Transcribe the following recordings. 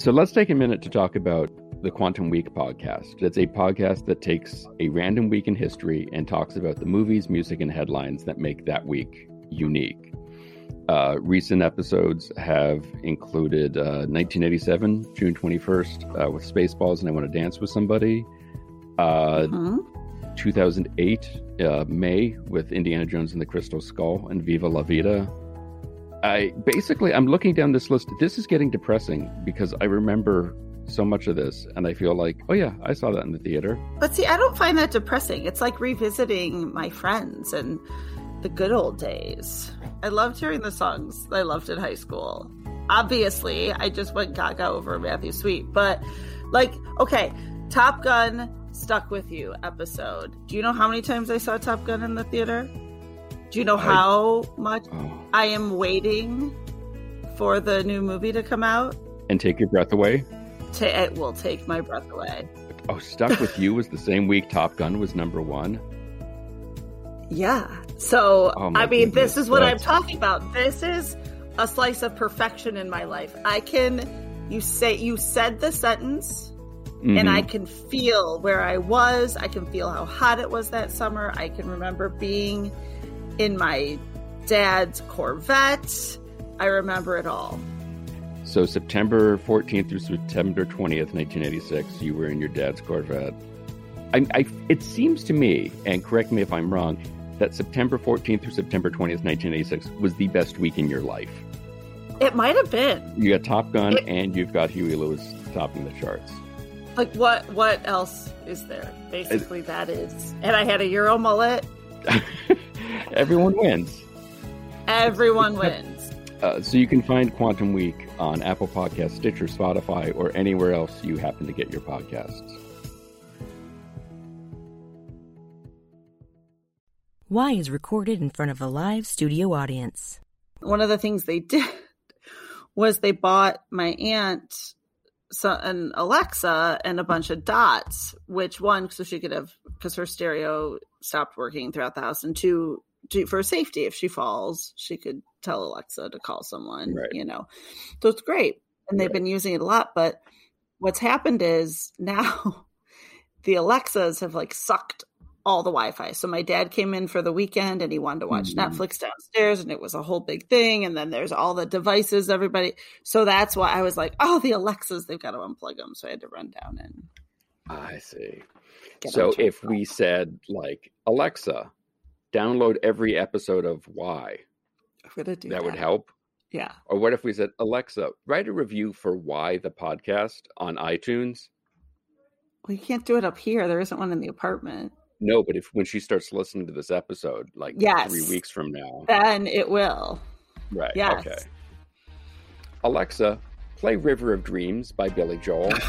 So let's take a minute to talk about the Quantum Week podcast. It's a podcast that takes a random week in history and talks about the movies, music, and headlines that make that week unique. Uh, recent episodes have included uh, 1987, June 21st, uh, with Spaceballs and I Want to Dance with Somebody. Mm-hmm. 2008, uh, May, with Indiana Jones and the Crystal Skull and Viva La Vida. I basically I'm looking down this list. This is getting depressing because I remember so much of this and I feel like, oh yeah, I saw that in the theater. But see, I don't find that depressing. It's like revisiting my friends and the good old days. I loved hearing the songs I loved in high school. Obviously, I just went gaga over Matthew Sweet, but like, okay, Top Gun stuck with you episode. Do you know how many times I saw Top Gun in the theater? Do you know how much oh. I am waiting for the new movie to come out? And take your breath away? Ta- it will take my breath away. Oh, Stuck with You was the same week Top Gun was number one. Yeah. So, oh I mean, goodness. this is what That's... I'm talking about. This is a slice of perfection in my life. I can, you say, you said the sentence, mm-hmm. and I can feel where I was. I can feel how hot it was that summer. I can remember being in my dad's Corvette. I remember it all. So September 14th through September 20th, 1986, you were in your dad's Corvette. I, I, it seems to me, and correct me if I'm wrong, that September 14th through September 20th, 1986 was the best week in your life. It might have been. You got Top Gun it, and you've got Huey Lewis topping the charts. Like what what else is there? Basically that is. And I had a Euro mullet. Everyone wins. Everyone wins. Uh, so you can find Quantum Week on Apple Podcasts, Stitcher, Spotify, or anywhere else you happen to get your podcasts. Why is recorded in front of a live studio audience. One of the things they did was they bought my aunt so, an Alexa and a bunch of dots, which one, so she could have, because her stereo stopped working throughout the house, and two, to, for safety, if she falls, she could tell Alexa to call someone, right. you know. So it's great. And they've right. been using it a lot. But what's happened is now the Alexas have like sucked all the Wi-Fi. So my dad came in for the weekend and he wanted to watch mm-hmm. Netflix downstairs and it was a whole big thing. And then there's all the devices, everybody. So that's why I was like, oh, the Alexas, they've got to unplug them. So I had to run down and. I see. So if we said like Alexa, download every episode of Why. that, that would help. Yeah. Or what if we said, Alexa, write a review for Why the podcast on iTunes? Well, you can't do it up here. There isn't one in the apartment. No, but if when she starts listening to this episode, like yes. three weeks from now, then it will. Right. Yes. Okay. Alexa, play River of Dreams by Billy Joel.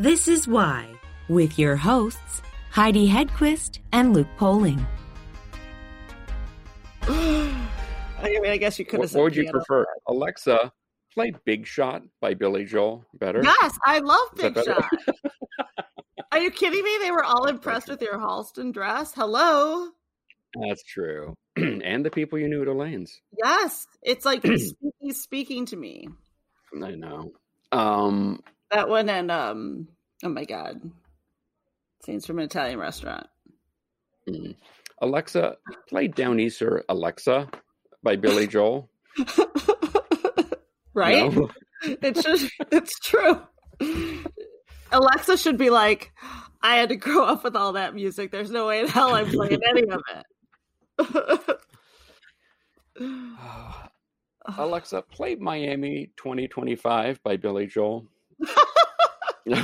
This is Why, with your hosts, Heidi Hedquist and Luke Poling. I mean, I guess you could have. What, what would you prefer, Alexa? Play Big Shot by Billy Joel better. Yes, I love Big Shot. Are you kidding me? They were all impressed with your Halston dress. Hello. That's true. and the people you knew at Elaine's. Yes. It's like he's speaking to me. I know. Um that one and um oh my god. Scenes from an Italian restaurant. Mm. Alexa, play Downeaster Alexa by Billy Joel. right? No. it's just it's true. Alexa should be like, I had to grow up with all that music. There's no way in hell I'm playing any of it. Alexa, play Miami 2025 by Billy Joel.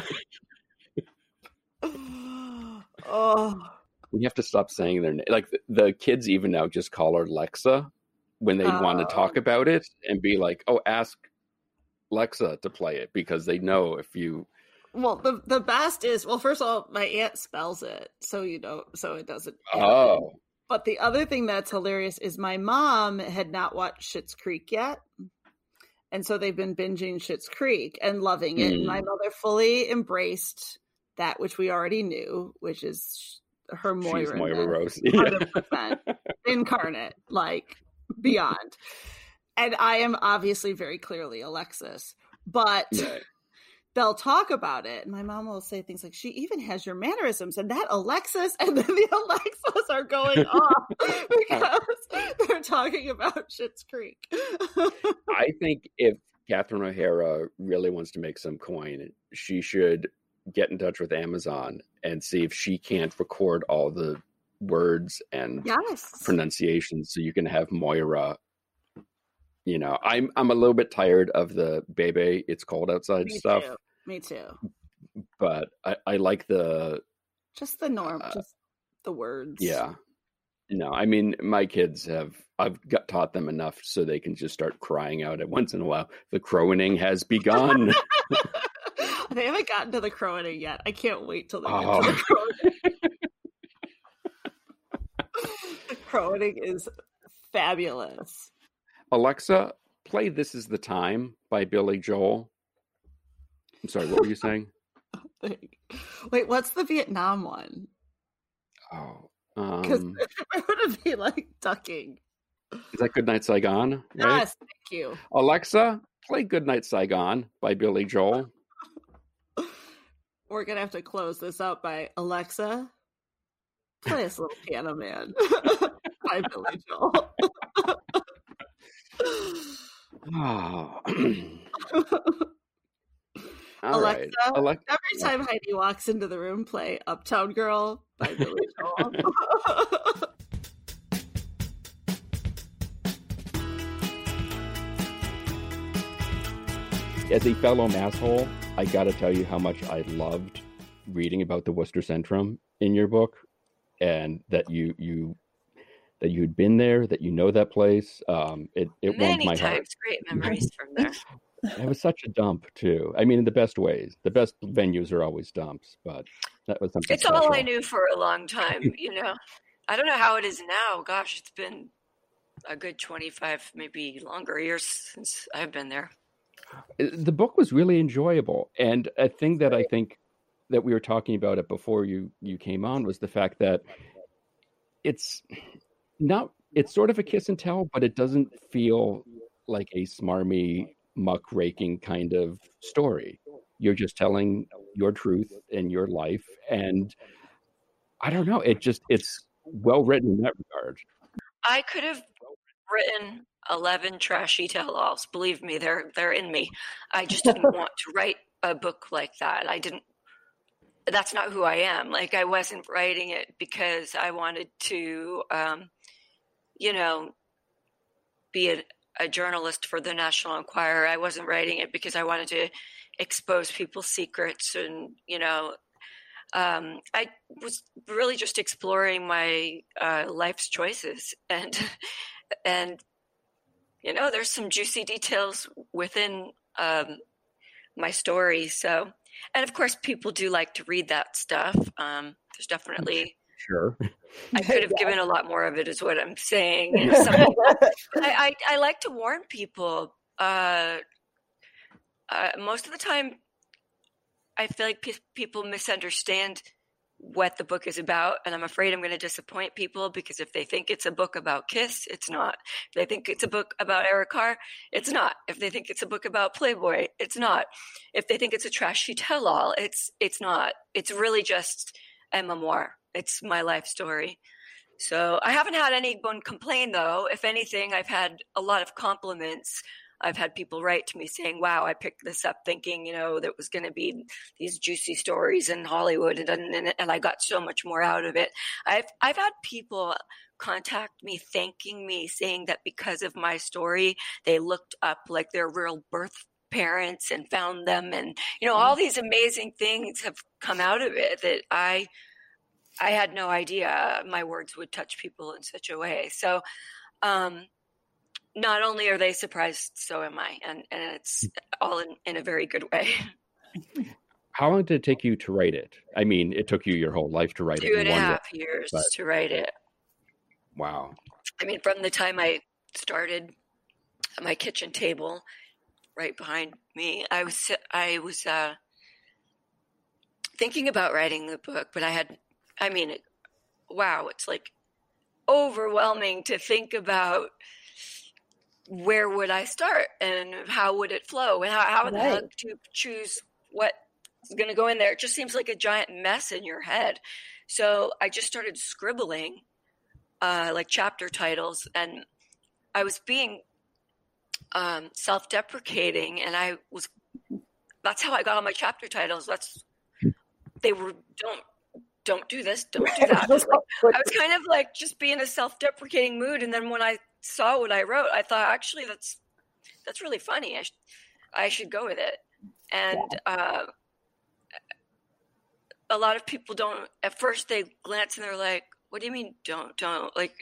oh. We have to stop saying their name. Like the, the kids even now just call her Lexa when they uh, want to talk oh. about it and be like, "Oh, ask Lexa to play it," because they know if you. Well, the the best is well. First of all, my aunt spells it, so you know, so it doesn't. Oh. But the other thing that's hilarious is my mom had not watched Schitt's Creek yet, and so they've been binging Schitt's Creek and loving it. Mm. And my mm. mother fully embraced that which we already knew, which is her Moira. She's Moira Rose. Incarnate, like beyond. And I am obviously very clearly Alexis, but Right. they'll talk about it. And my mom will say things like, she even has your mannerisms and that Alexis. And then the Alexis are going off because they're talking about Schitt's Creek. I think if Catherine O'Hara really wants to make some coin, she should get in touch with Amazon and see if she can't record all the words and yes. pronunciations so you can have Moira. You know, I'm I'm a little bit tired of the baby it's cold outside Me stuff, too. Me too. but I, I like the Just the norm, Uh, just the words. yeah. No, I mean my kids have I've got taught them enough so they can just start crying out at once in a while. The crowing has begun. they haven't gotten to the crowing yet. I can't wait till they get Oh. to the crowing. The crowing is fabulous. Alexa, play This Is the Time by Billy Joel. I'm sorry, what were you saying? Wait, what's the Vietnam one? Oh, Because um, it would be like ducking. is that Goodnight Saigon? Right? Yes, thank you. Alexa, play Goodnight Saigon by Billy Joel. We're gonna have to close this out by Alexa. Play us little piano man by Billy Joel. Oh. All right. Alexa, Alexa, Every time Heidi walks into the room, play Uptown Girl by Billy Joel. as a fellow masshole, I got to tell you how much I loved reading about the Worcester Centrum in your book, and that you you that you'd been there, that you know that place. Um, it it warmed Many my times, heart. great memories from there. It was such a dump too. I mean, in the best ways. The best venues are always dumps, but that was something. It's all I knew for a long time, you know. I don't know how it is now. Gosh, it's been a good 25, maybe longer years since I've been there. Uh, the book was really enjoyable and a thing that i think that we were talking about it before you you came on was the fact that it's not it's sort of a kiss and tell but it doesn't feel like a smarmy muck raking kind of story you're just telling your truth and your life and i don't know it just it's well written in that regard I could have written 11 trashy tell-alls. Believe me, they're they're in me. I just didn't want to write a book like that. I didn't that's not who I am. Like I wasn't writing it because I wanted to um you know be a, a journalist for the National Enquirer. I wasn't writing it because I wanted to expose people's secrets and you know um, I was really just exploring my uh, life's choices, and and you know, there's some juicy details within um, my story. So, and of course, people do like to read that stuff. Um, there's definitely sure I could have given a lot more of it, is what I'm saying. I, I, I like to warn people. Uh, uh, most of the time, I feel like pe- people misunderstand what the book is about, and I'm afraid I'm going to disappoint people because if they think it's a book about Kiss, it's not. If they think it's a book about Eric Carr, it's not. If they think it's a book about Playboy, it's not. If they think it's a trashy tell-all, it's it's not. It's really just a memoir. It's my life story. So I haven't had anyone complain though. If anything, I've had a lot of compliments. I've had people write to me saying, "Wow, I picked this up thinking, you know, there was going to be these juicy stories in Hollywood, and, and and I got so much more out of it." I've I've had people contact me thanking me, saying that because of my story, they looked up like their real birth parents and found them, and you know, all these amazing things have come out of it that I I had no idea my words would touch people in such a way. So, um, not only are they surprised, so am I, and and it's all in, in a very good way. How long did it take you to write it? I mean, it took you your whole life to write it. Two and a half years but- to write it. Wow. I mean, from the time I started at my kitchen table, right behind me, I was I was uh, thinking about writing the book, but I had, I mean, wow, it's like overwhelming to think about where would I start and how would it flow and how, how right. the to choose what is going to go in there. It just seems like a giant mess in your head. So I just started scribbling uh, like chapter titles and I was being um, self-deprecating and I was that's how I got all my chapter titles. That's they were don't don't do this, don't do that. I was kind of like just being a self-deprecating mood, and then when I saw what I wrote, I thought actually that's that's really funny. I should I should go with it. And uh, a lot of people don't. At first, they glance and they're like, "What do you mean? Don't don't like."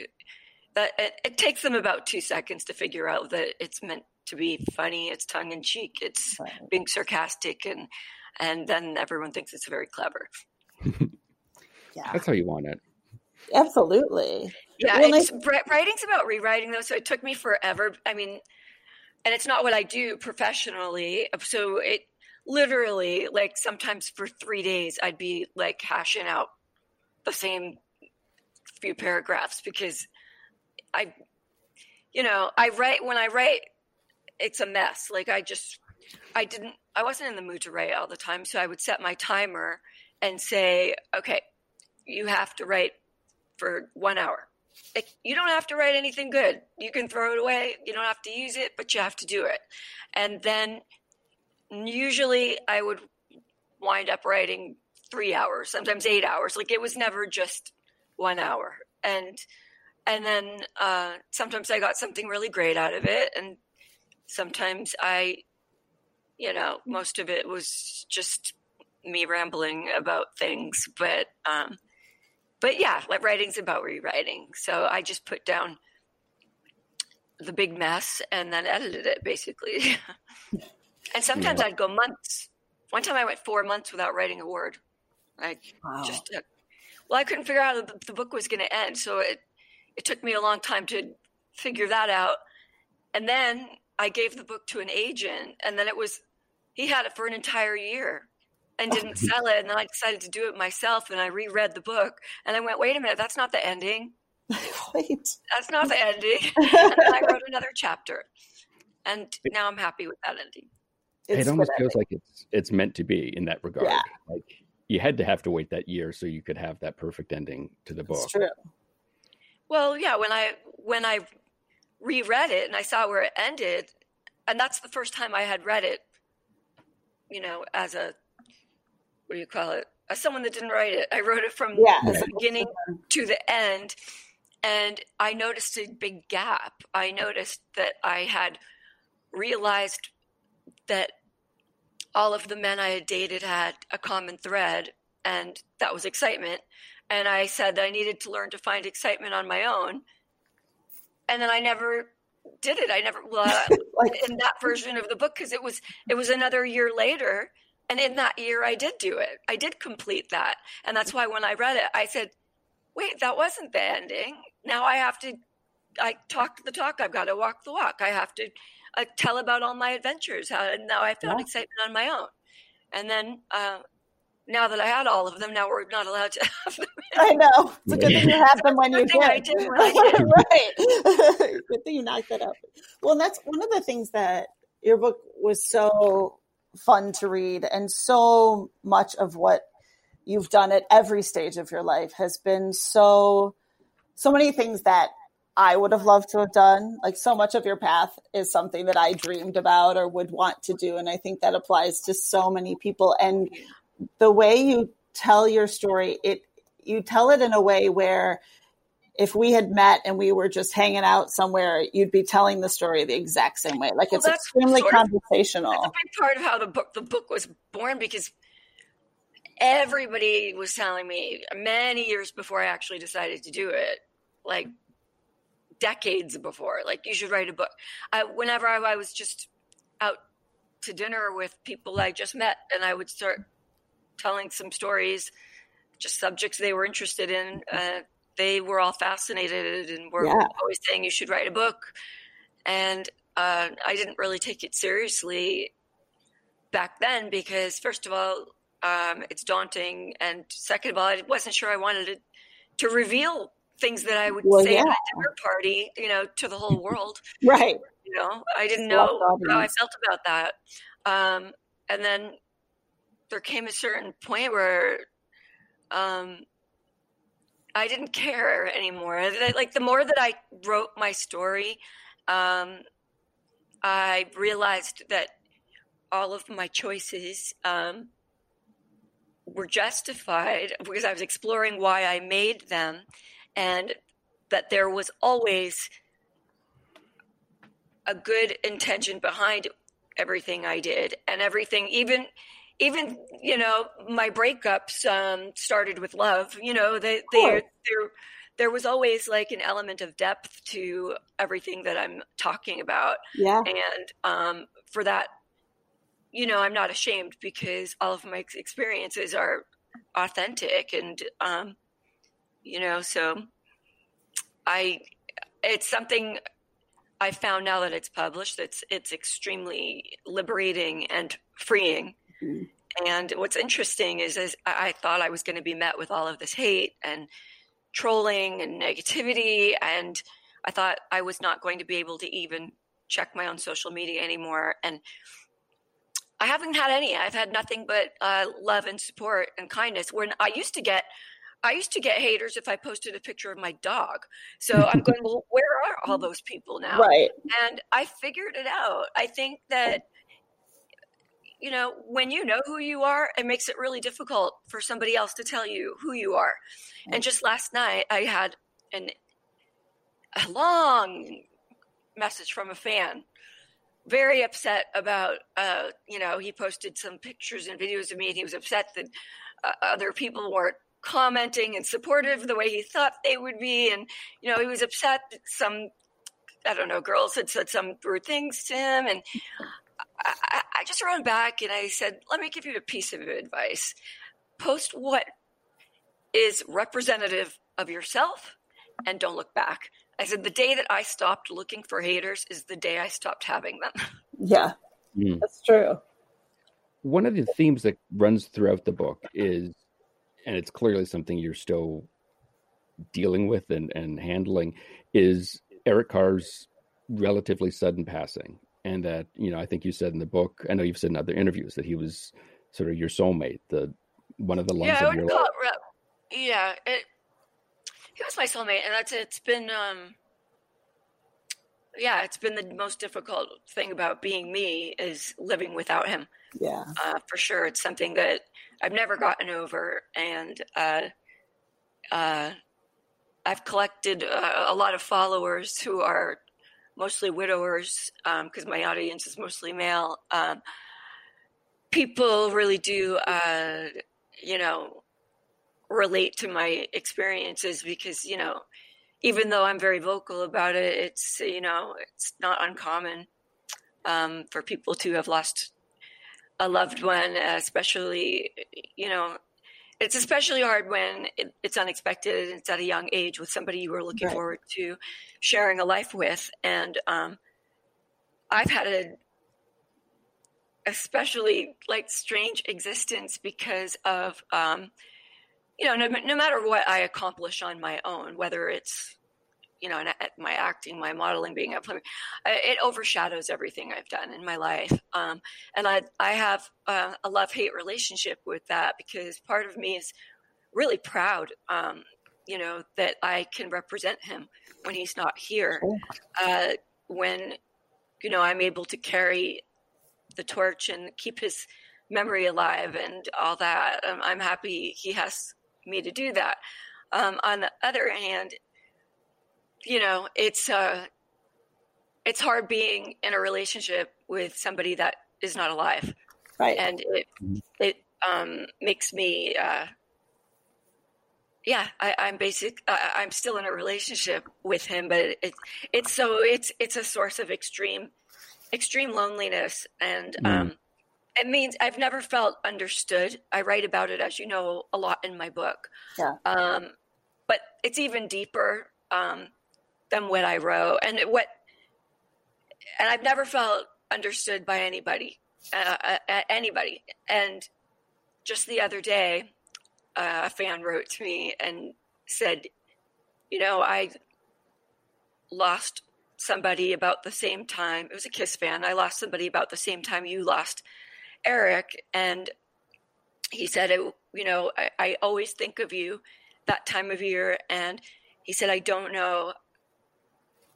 That it, it takes them about two seconds to figure out that it's meant to be funny. It's tongue in cheek. It's right. being sarcastic, and and then everyone thinks it's very clever. yeah, that's how you want it. Absolutely. Yeah, well, it's, writing's about rewriting though, so it took me forever. I mean, and it's not what I do professionally, uh, so it literally like sometimes for three days I'd be like hashing out the same few paragraphs because I, you know, I write when I write it's a mess. Like I just, I didn't, I wasn't in the mood to write all the time. So I would set my timer and say, okay, you have to write for one hour. You don't have to write anything good. You can throw it away. You don't have to use it, but you have to do it. And then usually I would wind up writing three hours, sometimes eight hours. Like it was never just one hour. And and then uh, sometimes I got something really great out of it, and sometimes I, you know, most of it was just me rambling about things, but um, but yeah, like writing's about rewriting. So I just put down the big mess and then edited it basically. and sometimes yeah. I'd go months. One time I went four months without writing a word. I wow. just well, I couldn't figure out how the, the book was going to end, so it it took me a long time to figure that out. And then I gave the book to an agent, and then it was he had it for an entire year and oh, didn't sell it. And then I decided to do it myself, and I reread the book, and I went, "Wait a minute, that's not the ending. Wait, that's not the ending." and I wrote another chapter, and now I'm happy with that ending. It's it almost feels like it's it's meant to be in that regard. Yeah. Like you had to have to wait that year so you could have that perfect ending to the book. It's true. Well, yeah, when I when I reread it and I saw where it ended, and that's the first time I had read it, you know, as a what do you call it? As someone that didn't write it. I wrote it from yeah, the beginning to the end. And I noticed a big gap. I noticed that I had realized that all of the men I had dated had a common thread, and that was excitement. And I said that I needed to learn to find excitement on my own and then I never did it. I never well, like, in that version of the book because it was it was another year later, and in that year I did do it. I did complete that, and that's why when I read it, I said, "Wait, that wasn't the ending. Now I have to." I talk the talk. I've got to walk the walk. I have to uh, tell about all my adventures. How and now I found yeah. excitement on my own. And then uh, now that I had all of them, now we're not allowed to have them. I know. It's a good thing you have them when you. I did, when I did. right. good thing you knocked that up. Well, that's one of the things that your book was so fun to read, and so much of what you've done at every stage of your life has been so so many things that I would have loved to have done. Like so much of your path is something that I dreamed about or would want to do. And I think that applies to so many people. And the way you tell your story, it you tell it in a way where if we had met and we were just hanging out somewhere, you'd be telling the story the exact same way. Like well, it's extremely conversational. Of, that's a big part of how the book the book was born because everybody was telling me many years before I actually decided to do it, like decades before, like you should write a book. I, whenever I, I was just out to dinner with people I just met, and I would start telling some stories, just subjects they were interested in. Uh, they were all fascinated and were yeah. always saying you should write a book. And uh, I didn't really take it seriously back then because, first of all, um, it's daunting, and second of all, I wasn't sure I wanted to to reveal things that I would Well, say at a dinner party, you know, to the whole world. Right. You know, I didn't know how I felt about that. Um, and then there came a certain point where um, I didn't care anymore. Like the more that I wrote my story, um, I realized that all of my choices um, were justified because I was exploring why I made them, and that there was always a good intention behind everything I did, and everything, even even you know my breakups um, started with love. You know, they they there there was always like an element of depth to everything that I'm talking about Yeah. and um, for that you know i'm not ashamed because all of my experiences are authentic and um, you know so i it's something i found now that it's published it's it's extremely liberating and freeing Mhm. and what's interesting is, is i I thought i was going to be met with all of this hate and trolling and negativity and i thought i was not going to be able to even check my own social media anymore and i haven't had any i've had nothing but uh, love and support and kindness when i used to get i used to get haters if i posted a picture of my dog so i'm going well where are all those people now Right. and I figured it out. I think that you know, when you know who you are, it makes it really difficult for somebody else to tell you who you are. And just last night, I had an a long message from a fan, very upset about, uh, you know, he posted some pictures and videos of me, and he was upset that uh, other people weren't commenting and supportive the way he thought they would be, and you know, he was upset that some I don't know, girls had said some rude things to him. And I, I, I just ran back and I said, let me give you a piece of advice. Post what is representative of yourself and don't look back. I said, the day that I stopped looking for haters is the day I stopped having them. Yeah. Mm. That's true. One of the themes that runs throughout the book is, and it's clearly something you're still dealing with and, and handling, is Eric Carr's relatively sudden passing. And that, you know, I think you said in the book, I know you've said in other interviews that he was sort of your soulmate, the one of the loves yeah, of your life. it, yeah, it, he was my soulmate. And that's, it's been, um, yeah, it's been the most difficult thing about being me is living without him. Yeah. uh, for sure. It's something that I've never gotten over, and uh, uh, I've collected uh, a lot of followers who are mostly widowers because my audience is mostly male. Um, people really do, uh, you know, relate to my experiences because you know, even though I'm very vocal about it, it's you know, it's not uncommon um, for people to have lost a loved one, especially, you know, it's especially hard when it, it's unexpected and it's at a young age with somebody you were looking Right. forward to sharing a life with. And um, I've had a especially like strange existence because of, um, you know, no, no matter what I accomplish on my own, whether it's you know, and my acting, my modeling, being a plumber, it overshadows everything I've done in my life. Um, and I, I have uh, a love hate relationship with that because part of me is really proud, um, you know, that I can represent him when he's not here. Uh, when, you know, I'm able to carry the torch and keep his memory alive and all that. Um, I'm happy he has me to do that. Um, on the other hand, you know, it's uh, it's hard being in a relationship with somebody that is not alive, Right. and it it um, makes me, uh, yeah, I, I'm basic. I, I'm still in a relationship with him, but it, it it's so it's it's a source of extreme extreme loneliness, and Mm. um, it means I've never felt understood. I write about it, as you know, a lot in my book. Yeah. Um, but it's even deeper um, than what I wrote, and what, and I've never felt understood by anybody, uh, uh, anybody. And just the other day, uh, a fan wrote to me and said, you know, I lost somebody about the same time. It was a Kiss fan. I lost somebody about the same time you lost Eric. And he said, it, you know, I, I always think of you that time of year. And he said, I don't know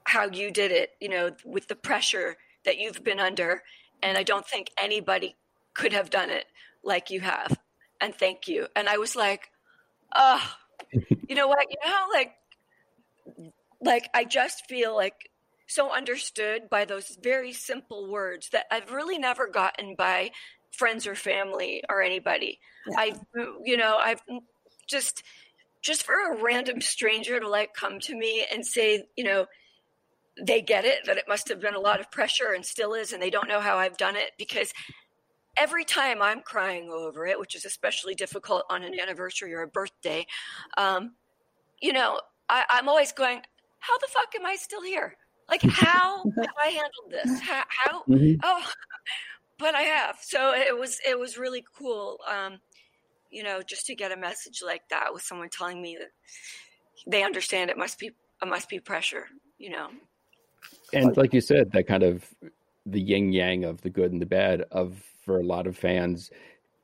how you did it, you know, with the pressure that you've been under. And I don't think anybody could have done it like you have. And thank you. And I was like, oh, you know what? You know how, like, like I just feel like so understood by those very simple words that I've really never gotten by friends or family or anybody. Yeah. I've, you know, I've just, just for a random stranger to like come to me and say, you know, they get it that it must have been a lot of pressure and still is, and they don't know how I've done it because every time I'm crying over it, which is especially difficult on an anniversary or a birthday, um, you know, I, I'm always going, how the fuck am I still here? Like, how have I handled this? How, how mm-hmm. oh, but I have. So it was, it was really cool. Um, you know, just to get a message like that with someone telling me that they understand it must be, it must be pressure, you know? And like you said, that kind of the yin yang of the good and the bad of for a lot of fans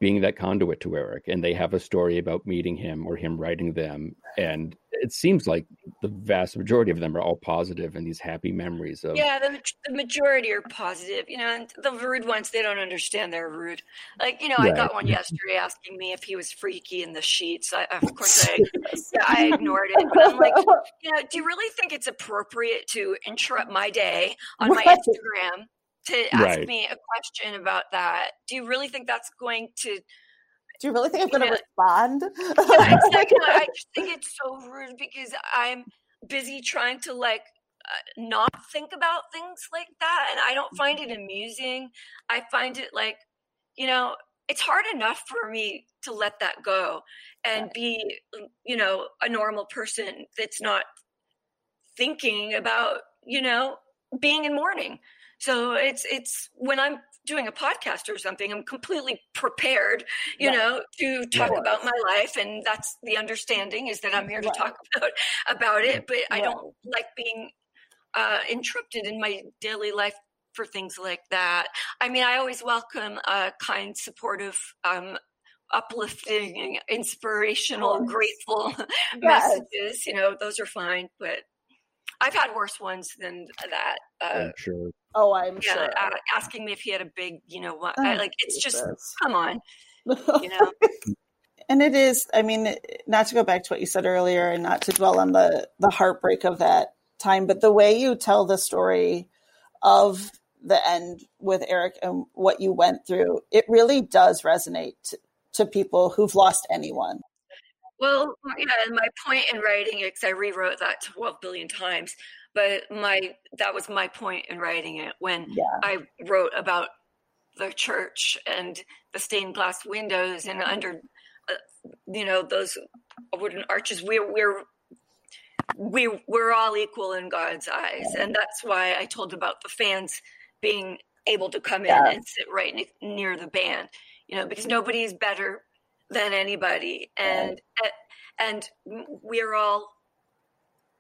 being that conduit to Eric, and they have a story about meeting him or him writing them, and it seems like the vast majority of them are all positive and these happy memories of. Yeah, the, the majority are positive. You know, and the rude ones they don't understand they're rude. Like you know, right. I got one yesterday asking me if he was freaky in the sheets. I, of course, I yeah, I ignored it. But I'm like, you know, do you really think it's appropriate to interrupt my day on my Instagram? To ask right. me a question about that. Do you really think that's going to? Do you really think I'm going to respond? yeah, exactly. I just think it's so rude because I'm busy trying to like uh, not think about things like that, and I don't find it amusing. I find it like, you know, it's hard enough for me to let that go and be, you know, a normal person that's not thinking about, you know, being in mourning. So it's it's when I'm doing a podcast or something, I'm completely prepared, you know, to talk yeah. about my life, and that's the understanding is that I'm here to right. talk about about it. But I don't like being uh, interrupted in my daily life for things like that. I mean, I always welcome a kind, supportive. Um, uplifting inspirational grateful yes. messages you know those are fine but I've had worse ones than that. Uh, sure. Oh, I'm yeah, sure. Uh, asking me if he had a big, you know, what? Oh, I, like it's Jesus. just come on, you know. and it is. I mean, not to go back to what you said earlier, and not to dwell on the the heartbreak of that time, but the way you tell the story of the end with Eric and what you went through, it really does resonate to, to people who've lost anyone. Well, yeah, and my point in writing it, because I rewrote that 12 billion times, but my that was my point in writing it when yeah. I wrote about the church and the stained glass windows and under, uh, you know, those wooden arches. We're we're we we're all equal in God's eyes, and that's why I told about the fans being able to come yeah. in and sit right near the band, you know, because nobody is better than anybody. And and we're all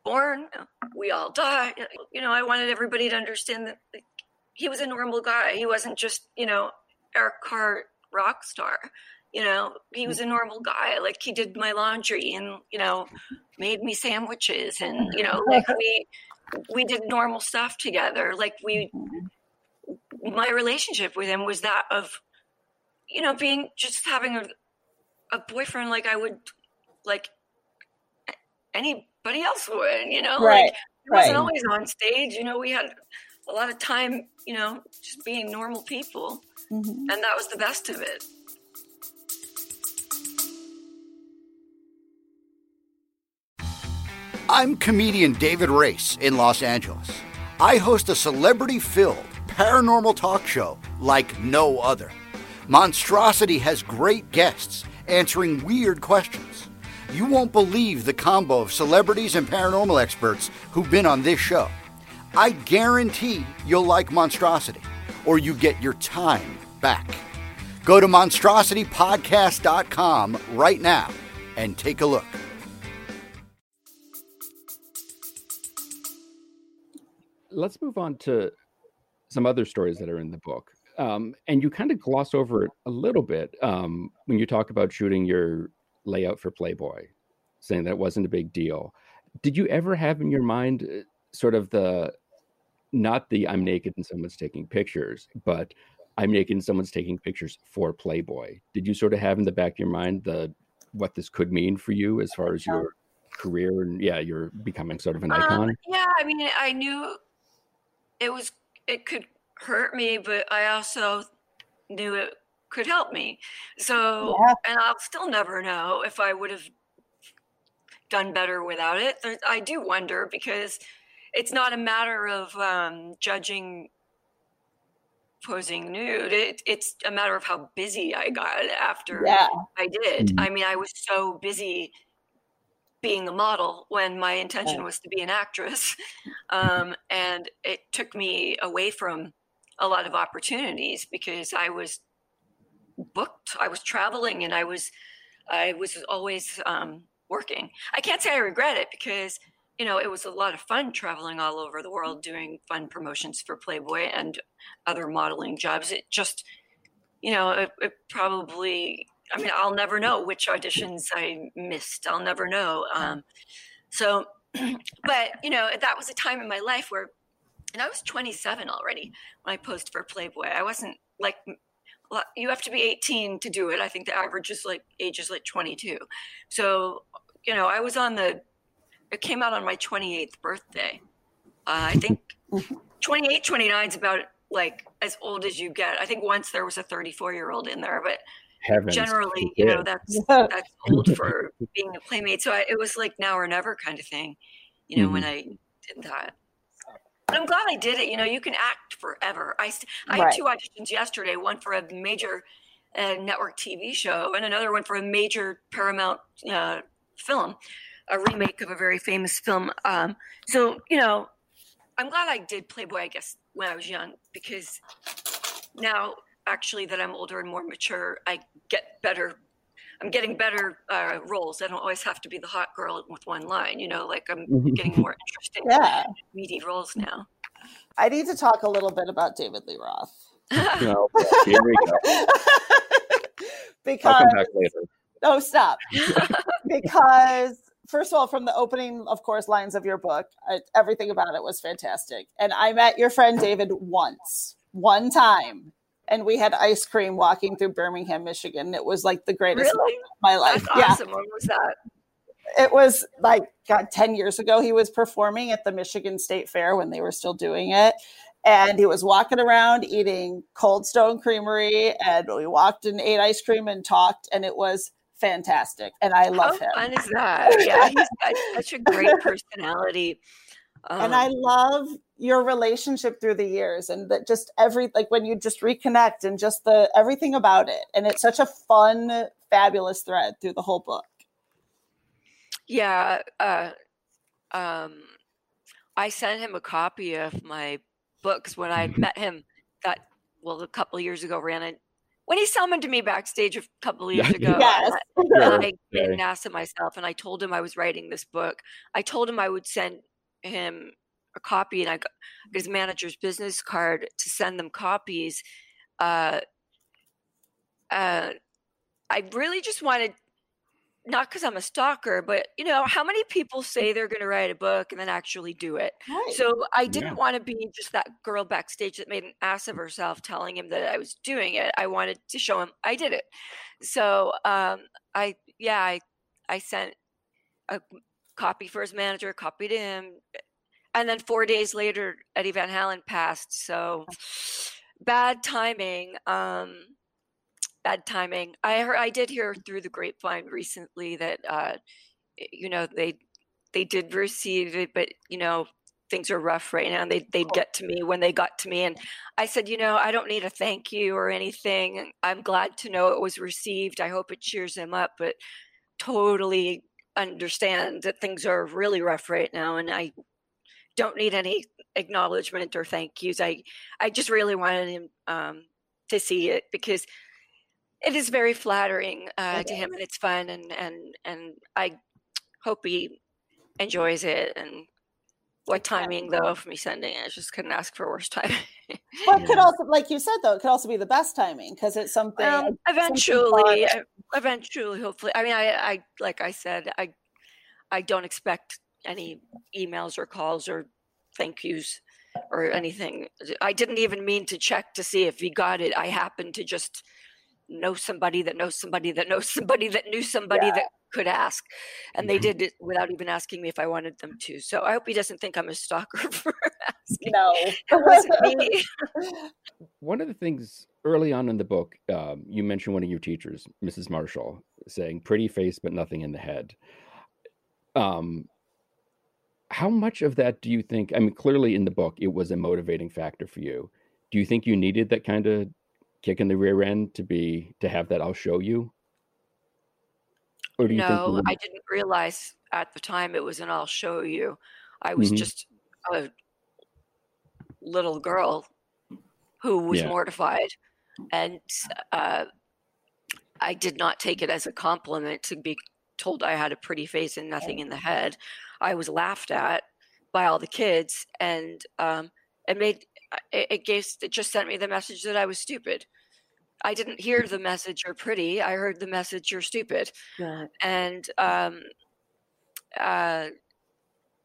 born we all die. You know i wanted everybody to understand that he was a normal guy. He wasn't just you know eric Carr rock star. You know he was a normal guy. Like he did my laundry and you know made me sandwiches and you know mm-hmm. like we we did normal stuff together. Like we mm-hmm. my relationship with him was that of you know being just having a, a boyfriend like I would like anybody else would, you know, right. like he wasn't always on stage, you know, we had a lot of time, you know, just being normal people. Mm-hmm. And that was the best of it. I'm comedian David Race in Los Angeles. I host a celebrity filled paranormal talk show like no other. Monstrosity has great guests answering weird questions. You won't believe the combo of celebrities and paranormal experts who've been on this show. I guarantee you'll like Monstrosity, or you get your time back. Go to monstrositypodcast.com right now and take a look. Let's move on to some other stories that are in the book. Um, and you kind of gloss over it a little bit um, when you talk about shooting your layout for Playboy, saying that it wasn't a big deal. Did you ever have in your mind uh, sort of the not the I'm naked and someone's taking pictures, but I'm naked and someone's taking pictures for Playboy? Did you sort of have in the back of your mind the what this could mean for you as far as your career and yeah, you're becoming sort of an icon? Um, yeah, I mean, I knew it was it could hurt me, but I also knew it could help me. So, yeah. and I'll still never know if I would have done better without it. I do wonder because it's not a matter of um, judging posing nude. It, it's a matter of how busy I got after yeah. I did. Mm-hmm. I mean, I was so busy being a model when my intention was to be an actress. Um, and it took me away from a lot of opportunities because I was booked, I was traveling, and I was I was always um, working. I can't say I regret it because you know it was a lot of fun traveling all over the world doing fun promotions for Playboy and other modeling jobs. It just you know it, it probably I mean I'll never know which auditions I missed. I'll never know. Um, so, but you know that was a time in my life where and I was 27 already when I posed for Playboy. I wasn't like you have to be 18 to do it. I think the average is like age is like 22. So, you know, I was on the it came out on my 28th birthday. Uh, I think 28, 29 is about like as old as you get. I think once there was a 34 year old in there, but Heavens. generally, you know, that's that's old for being a playmate. So I, it was like now or never kind of thing, you know, mm-hmm. when I did that. But I'm glad I did it. You know, you can act forever. I, I right. had two auditions yesterday one for a major uh, network TV show and another one for a major Paramount uh, film, a remake of a very famous film. Um, so, you know, I'm glad I did Playboy, I guess, when I was young because now, actually, that I'm older and more mature, I get better I'm getting better uh, roles. I don't always have to be the hot girl with one line. You know, like I'm mm-hmm. getting more interesting, yeah. meaty roles now. I need to talk a little bit about David Lee Roth. no, here we go. because I'll come back later. No, stop. because first of all, from the opening, of course, lines of your book, I, everything about it was fantastic. And I met your friend David once, one time and we had ice cream walking through Birmingham, Michigan. It was like the greatest really? of my life. That's awesome. Yeah. When was that? It was like God, 10 years ago. He was performing at the Michigan State Fair when they were still doing it. And he was walking around eating Cold Stone Creamery. And we walked and ate ice cream and talked. And it was fantastic. And I love How him. fun is that? Yeah, he's got such a great personality. Um, and I love your relationship through the years and that just every like when you just reconnect and just the everything about it and it's such a fun fabulous thread through the whole book yeah uh um i sent him a copy of my books when i mm-hmm. met him that well a couple years ago ran it when he summoned me backstage a couple of years ago yes. and I, and I asked him myself and I told him I was writing this book. I told him I would send him a copy and I got his manager's business card to send them copies. Uh, uh, I really just wanted, not because I'm a stalker, but you know, how many people say they're going to write a book and then actually do it? Right. So I didn't yeah. want to be just that girl backstage that made an ass of herself telling him that I was doing it. I wanted to show him I did it. So um, I, yeah, I, I sent a copy for his manager, copy to him, and then four days later, Eddie Van Halen passed. So bad timing. Um, bad timing. I heard, I did hear through the grapevine recently that uh, you know they they did receive it, but you know things are rough right now. They they'd get to me when they got to me, and I said, you know, I don't need a thank you or anything. I'm glad to know it was received. I hope it cheers him up, but totally understand that things are really rough right now, and I don't need any acknowledgement or thank yous. I I just really wanted him um, to see it because it is very flattering uh, to him and it's fun and and and I hope he enjoys it and what timing though of me sending it. I just couldn't ask for worse timing. but it could also, like you said, though, it could also be the best timing because it's something. Um, eventually, something eventually, hopefully. I mean, I, I, like I said, I, I don't expect any emails or calls or thank yous or anything. I didn't even mean to check to see if he got it. I happened to just know somebody that knows somebody that knows somebody that knew somebody yeah. that could ask and they did it without even asking me if i wanted them to so i hope he doesn't think i'm a stalker for asking no it wasn't me one of the things early on in the book um, you mentioned one of your teachers mrs marshall saying pretty face but nothing in the head um how much of that do you think i mean clearly in the book it was a motivating factor for you do you think you needed that kind of kick in the rear end to be to have that I'll show you? Or do you no, I didn't realize at the time it was an I'll show you. I was mm-hmm. just a little girl who was yeah. mortified, and uh, I did not take it as a compliment to be told I had a pretty face and nothing in the head. I was laughed at by all the kids, and um, it made it, it gave it just sent me the message that I was stupid. I didn't hear the message you're pretty. I heard the message you're stupid. And um uh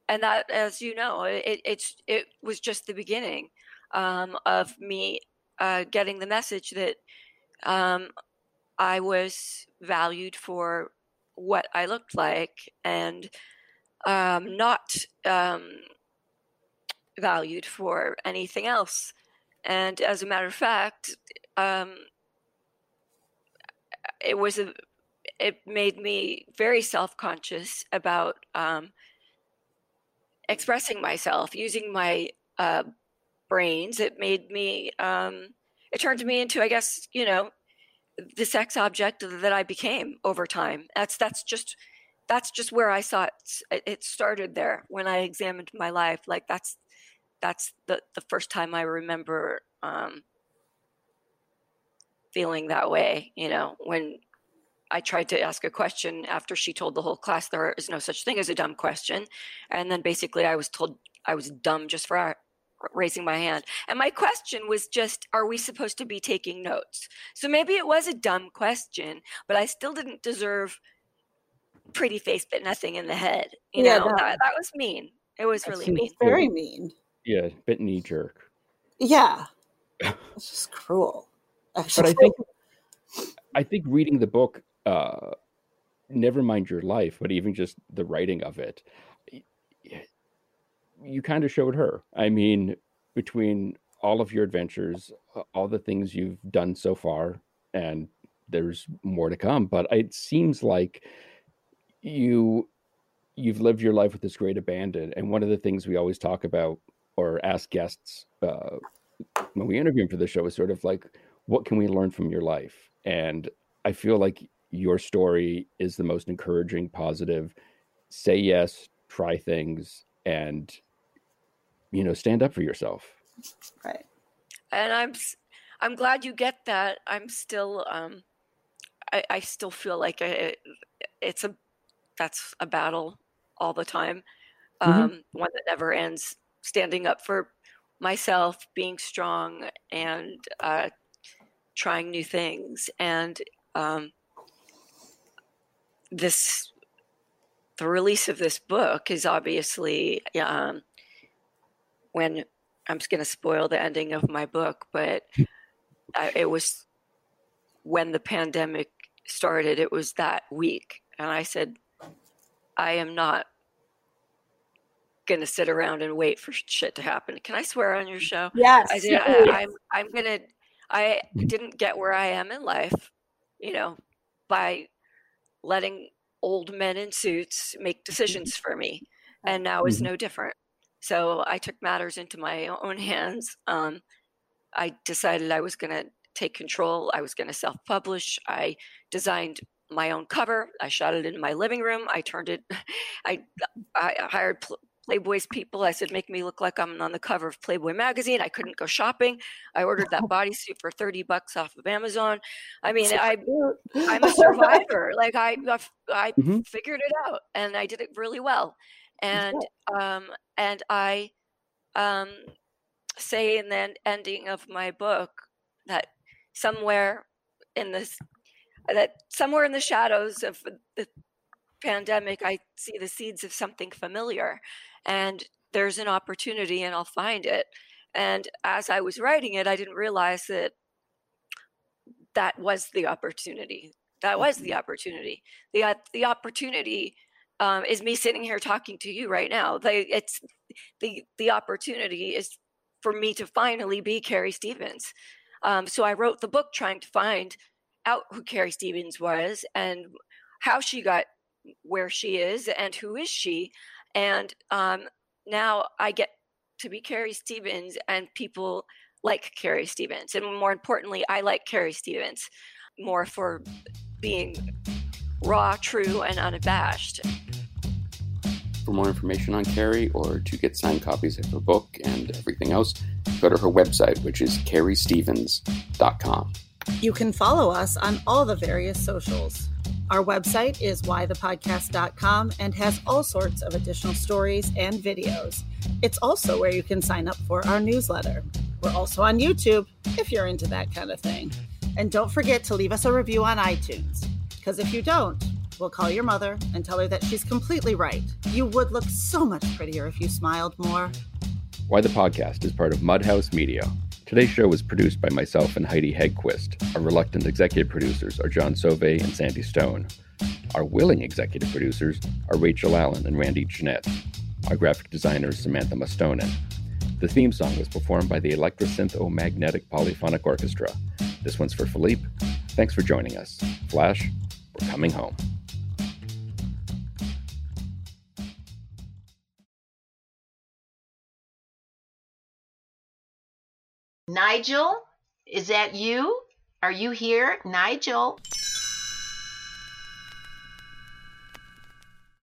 and that as you know, it it's it was just the beginning um of me uh getting the message that um I was valued for what I looked like and um not um valued for anything else. And as a matter of fact, um, it was a, it made me very self conscious about um, expressing myself, using my uh, brains. It made me, um, it turned me into, I guess, you know, the sex object that I became over time. That's that's just that's just where I saw it. It started there when I examined my life. Like that's that's the the first time I remember um, feeling that way. You know, when I tried to ask a question after she told the whole class there is no such thing as a dumb question, and then basically I was told I was dumb just for raising my hand. And my question was just, are we supposed to be taking notes? So maybe it was a dumb question, but I still didn't deserve pretty face but nothing in the head. You yeah, know, that, that, that was mean. It was really mean. Very mean. Yeah, bit knee jerk. Yeah. it's just cruel. Actually. But I think I think reading the book, uh, never mind your life, but even just the writing of it, you kind of showed her. I mean, between all of your adventures, all the things you've done so far, and there's more to come, but it seems like you you've lived your life with this great abandon. And one of the things we always talk about or ask guests uh, when we interview them for the show is sort of like, what can we learn from your life? And I feel like your story is the most encouraging, positive. Say yes, try things, and you know, stand up for yourself. Right. And I'm I'm glad you get that. I'm still um I, I still feel like it, it's a that's a battle all the time. Mm-hmm. Um, mm-hmm. one that never ends. Standing up for myself, being strong, and uh, trying new things. And um, this, the release of this book is obviously um, when I'm just going to spoil the ending of my book, but I, it was when the pandemic started. It was that week, and I said, I am not going to sit around and wait for shit to happen. Can I swear on your show? Yes. I, did, I, I'm, I'm going to, I didn't get where I am in life, you know, by letting old men in suits make decisions for me. And now is mm-hmm. no different. So I took matters into my own hands. Um, I decided I was going to take control. I was going to self publish. I designed my own cover. I shot it in my living room. I turned it. I I hired Playboy's people. I said, make me look like I'm on the cover of Playboy magazine. I couldn't go shopping. I ordered that bodysuit for 30 bucks off of Amazon. I mean, I, I'm a survivor. like I, I, I mm-hmm. figured it out and I did it really well. And um, and I um, say in the ending of my book that somewhere in this that somewhere in the shadows of the pandemic i see the seeds of something familiar and there's an opportunity and i'll find it. And as i was writing it i didn't realize that that was the opportunity. That was the mm-hmm. opportunity. The uh, the opportunity um, is me sitting here talking to you right now. They it's the the opportunity is for me to finally be carrie stevens. Um, so i wrote the book trying to find out who carrie stevens was and how she got where she is and who is she. And um, now i get to be carrie stevens and people like carrie stevens. And more importantly i like carrie stevens more for being raw true and unabashed for more information on Carrie or to get signed copies of her book and everything else, go to her website, which is carriestevens.com. You can follow us on all the various socials. Our website is whythepodcast.com and has all sorts of additional stories and videos. It's also where you can sign up for our newsletter. We're also on YouTube if you're into that kind of thing. And don't forget to leave us a review on iTunes, because if you don't, we'll call your mother and tell her that she's completely right. You would look so much prettier if you smiled more. Why the Podcast is part of Mudhouse Media. Today's show was produced by myself and Heidi Hedquist. Our reluctant executive producers are John Sove and Sandy Stone. Our willing executive producers are Rachel Allen and Randy Jeanette. Our graphic designer is Samantha Mustonen. The theme song was performed by the Electrosynth Magnetic Polyphonic Orchestra. This one's for Philippe. Thanks for joining us. Flash, we're coming home. Nigel, is that you? Are you here, Nigel?